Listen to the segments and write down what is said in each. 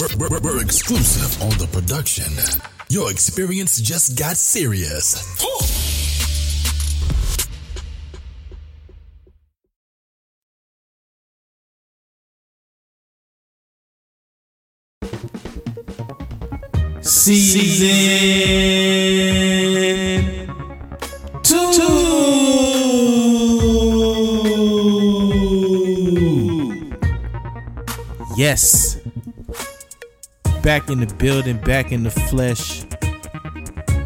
We're, we're, we're exclusive on the production. Your experience just got serious. Season Back in the building, back in the flesh.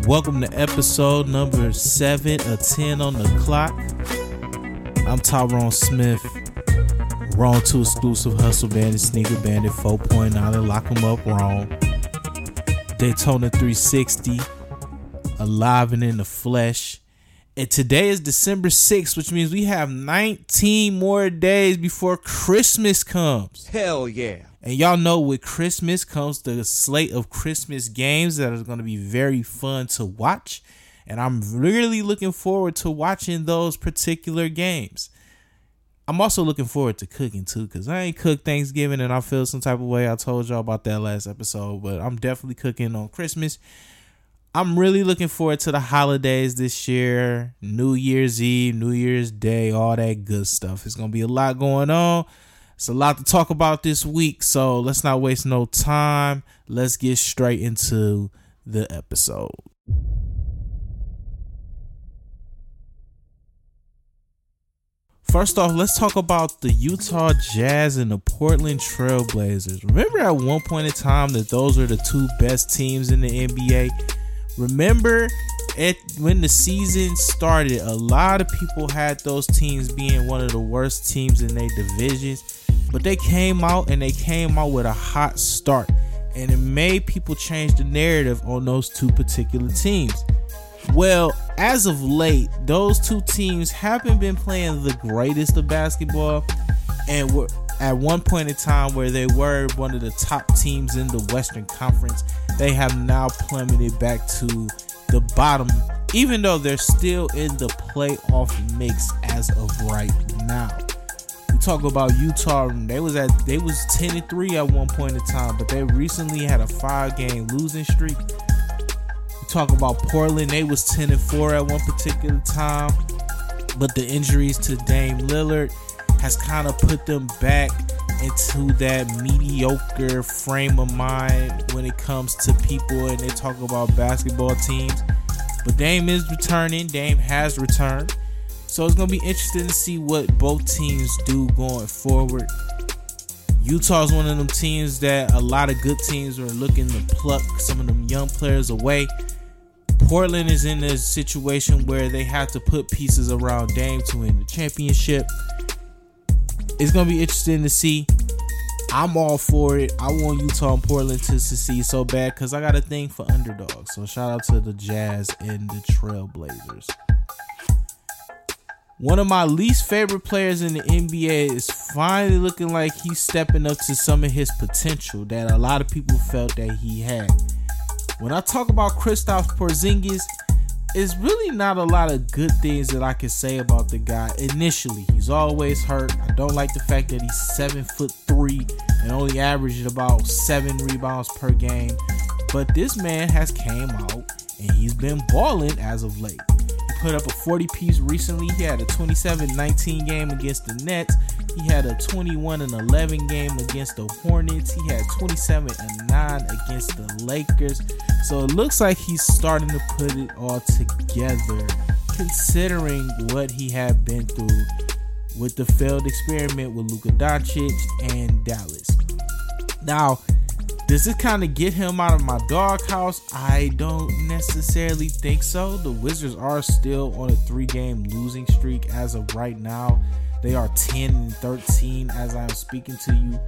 Welcome to episode number seven of 10 on the clock. I'm Tyrone Smith. Wrong to exclusive hustle bandit, sneaker bandit 4.0 to lock 'em up wrong. Daytona 360, alive and in the flesh. And today is December 6th, which means we have 19 more days before Christmas comes. Hell yeah. And y'all know with Christmas comes the slate of Christmas games that are going to be very fun to watch. And I'm really looking forward to watching those particular games. I'm also looking forward to cooking too, because I ain't cooked Thanksgiving and I feel some type of way. I told y'all about that last episode, but I'm definitely cooking on Christmas. I'm really looking forward to the holidays this year New Year's Eve, New Year's Day, all that good stuff. It's going to be a lot going on. It's a lot to talk about this week, so let's not waste no time. Let's get straight into the episode. First off, let's talk about the Utah Jazz and the Portland Trailblazers. Remember at one point in time that those were the two best teams in the NBA? Remember it when the season started, a lot of people had those teams being one of the worst teams in their divisions, but they came out and they came out with a hot start, and it made people change the narrative on those two particular teams. Well, as of late, those two teams haven't been playing the greatest of basketball, and were at one point in time where they were one of the top teams in the Western Conference. They have now plummeted back to the bottom, even though they're still in the playoff mix as of right now. We talk about Utah, they was at they was 10 and 3 at one point in time, but they recently had a five game losing streak We talk about Portland, they was 10 and 4 at one particular time, but the injuries to Dame Lillard has kind of put them back into that mediocre frame of mind when it comes to people and they talk about basketball teams. But Dame is returning, Dame has returned. So it's going to be interesting to see what both teams do going forward. Utah's one of them teams that a lot of good teams are looking to pluck some of them young players away. Portland is in a situation where they have to put pieces around Dame to win the championship. It's gonna be interesting to see. I'm all for it. I want Utah and Portland to succeed so bad because I got a thing for underdogs. So shout out to the Jazz and the Trailblazers. One of my least favorite players in the NBA is finally looking like he's stepping up to some of his potential that a lot of people felt that he had. When I talk about Kristaps Porzingis, it's really not a lot of good things that I can say about the guy. Initially, he's always hurt. I don't like the fact that he's seven foot three and only averaged about seven rebounds per game. But this man has came out and he's been balling as of late. Put up a 40 piece recently. He had a 27-19 game against the Nets. He had a 21 and 11 game against the Hornets. He had 27 and 9 against the Lakers. So it looks like he's starting to put it all together, considering what he had been through with the failed experiment with Luka Doncic and Dallas. Now, does this kind of get him out of my doghouse? I don't necessarily think so. The Wizards are still on a three game losing streak as of right now. They are 10 and 13 as I'm speaking to you.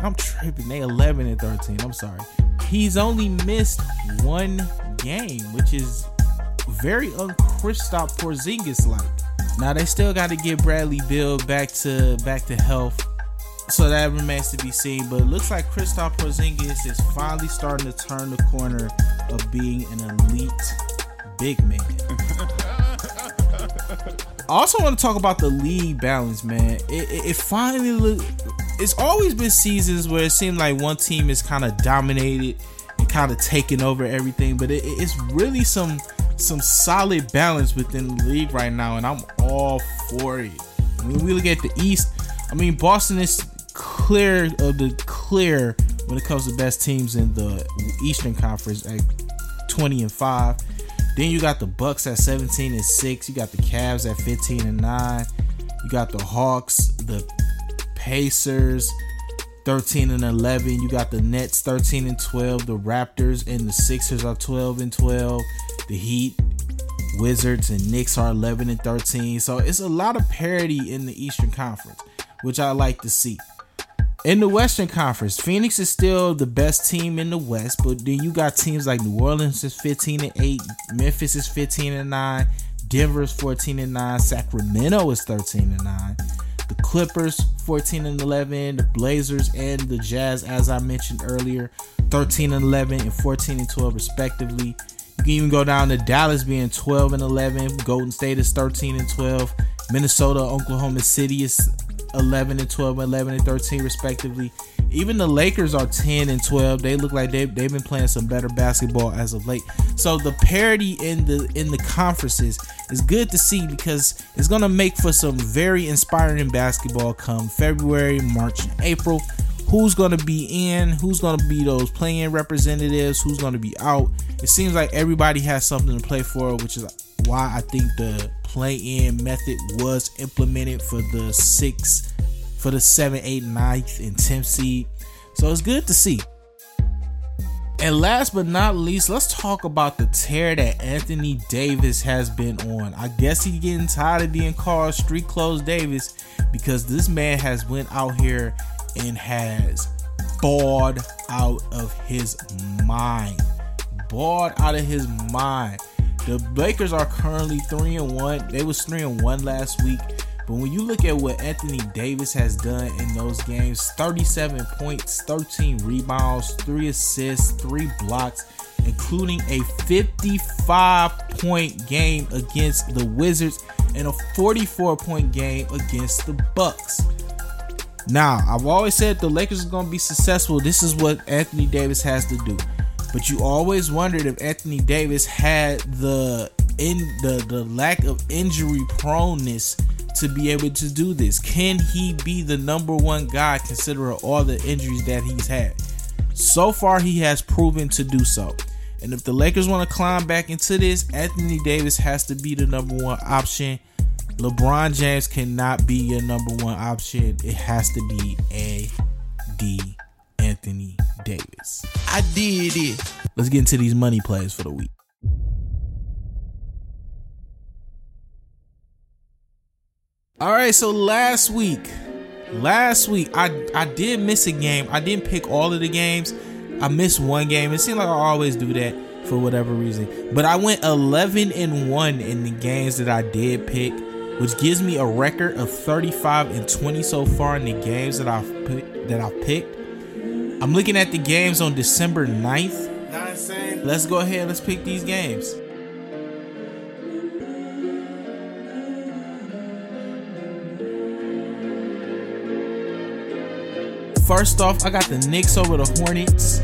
I'm tripping. They 11 and 13. I'm sorry. He's only missed one game, which is very unkristaps Porzingis like. Now they still got to get Bradley Beal back to back to health, so that remains to be seen. But it looks like Kristaps Porzingis is finally starting to turn the corner of being an elite big man. I also want to talk about the league balance, man. It, it, it finally look, it's always been seasons where it seemed like one team is kind of dominated and kind of taking over everything, but it, it's really some some solid balance within the league right now, and I'm all for it. When we look at the East, I mean Boston is clear of the clear when it comes to best teams in the Eastern Conference at 20 and 5. Then you got the Bucks at 17 and 6. You got the Cavs at 15 and 9. You got the Hawks, the Pacers 13 and 11. You got the Nets 13 and 12. The Raptors and the Sixers are 12 and 12. The Heat, Wizards, and Knicks are 11 and 13. So it's a lot of parity in the Eastern Conference, which I like to see. In the Western Conference, Phoenix is still the best team in the West, but then you got teams like New Orleans is 15 and 8, Memphis is 15 and 9, Denver is 14 and 9, Sacramento is 13 and 9, the Clippers 14 and 11, the Blazers and the Jazz, as I mentioned earlier, 13 and 11 and 14 and 12 respectively. You can even go down to Dallas being 12 and 11, Golden State is 13 and 12, Minnesota, Oklahoma City is 11 and 12, 11 and 13 respectively. Even the Lakers are 10 and 12. They look like they they've been playing some better basketball as of late. So the parity in the in the conferences is good to see because it's gonna make for some very inspiring basketball come February, March, and April. Who's gonna be in? Who's gonna be those playing representatives? Who's gonna be out? It seems like everybody has something to play for, which is why I think the play in method was implemented for the six, for the seven, eight, ninth, and tenth seed. So it's good to see. And last but not least, let's talk about the tear that Anthony Davis has been on. I guess he's getting tired of being called Street Clothes Davis because this man has went out here and has balled out of his mind. Balled out of his mind. The Lakers are currently three and one. They was three and one last week. But when you look at what Anthony Davis has done in those games 37 points, 13 rebounds, 3 assists, 3 blocks, including a 55 point game against the Wizards and a 44 point game against the Bucks. Now, I've always said the Lakers are going to be successful. This is what Anthony Davis has to do. But you always wondered if Anthony Davis had the in the the lack of injury proneness to be able to do this. Can he be the number one guy considering all the injuries that he's had? So far, he has proven to do so. And if the Lakers want to climb back into this, Anthony Davis has to be the number one option. LeBron James cannot be your number one option. It has to be A D Anthony Davis. I did it. Let's get into these money plays for the week. All right, so last week, last week I I did miss a game. I didn't pick all of the games. I missed one game. It seemed like I always do that for whatever reason. But I went 11 and 1 in the games that I did pick, which gives me a record of 35 and 20 so far in the games that I've picked, that I've picked. I'm looking at the games on December 9th. Let's go ahead. Let's pick these games. First off, I got the Knicks over the Hornets.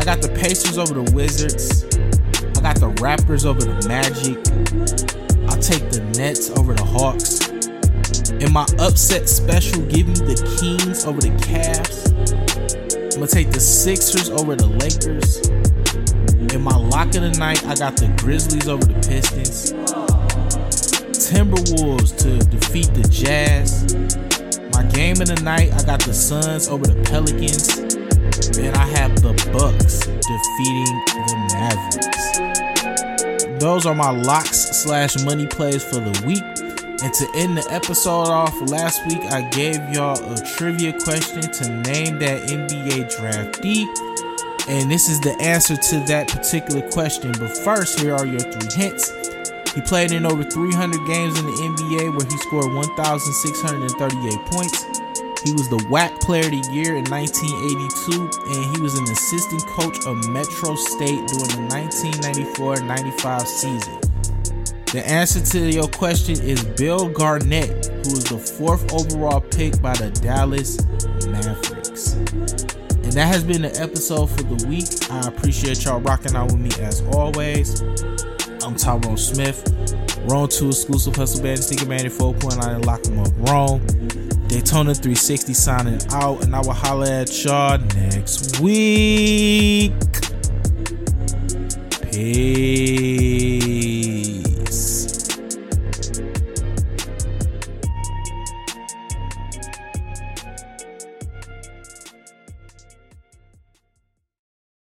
I got the Pacers over the Wizards. I got the Raptors over the Magic. I'll take the Nets over the Hawks. In my upset special, give me the Kings over the Cavs. I'm gonna take the Sixers over the Lakers. In my lock of the night, I got the Grizzlies over the Pistons. Timberwolves to defeat the Jazz. My game of the night, I got the Suns over the Pelicans. And I have the Bucks defeating the Mavericks. Those are my locks slash money plays for the week. And to end the episode off, last week I gave y'all a trivia question to name that NBA draftee. And this is the answer to that particular question. But first, here are your three hints. He played in over 300 games in the NBA where he scored 1,638 points. He was the WAC Player of the Year in 1982, and he was an assistant coach of Metro State during the 1994 95 season. The answer to your question is Bill Garnett, who is the fourth overall pick by the Dallas Mavericks. And that has been the episode for the week. I appreciate y'all rocking out with me as always. I'm Tyrone Smith. Rome 2 exclusive Hustle Band Sneaker Man 4.9 and lock 'em up wrong. Daytona 360 signing out, and I will holler at y'all next week. Peace.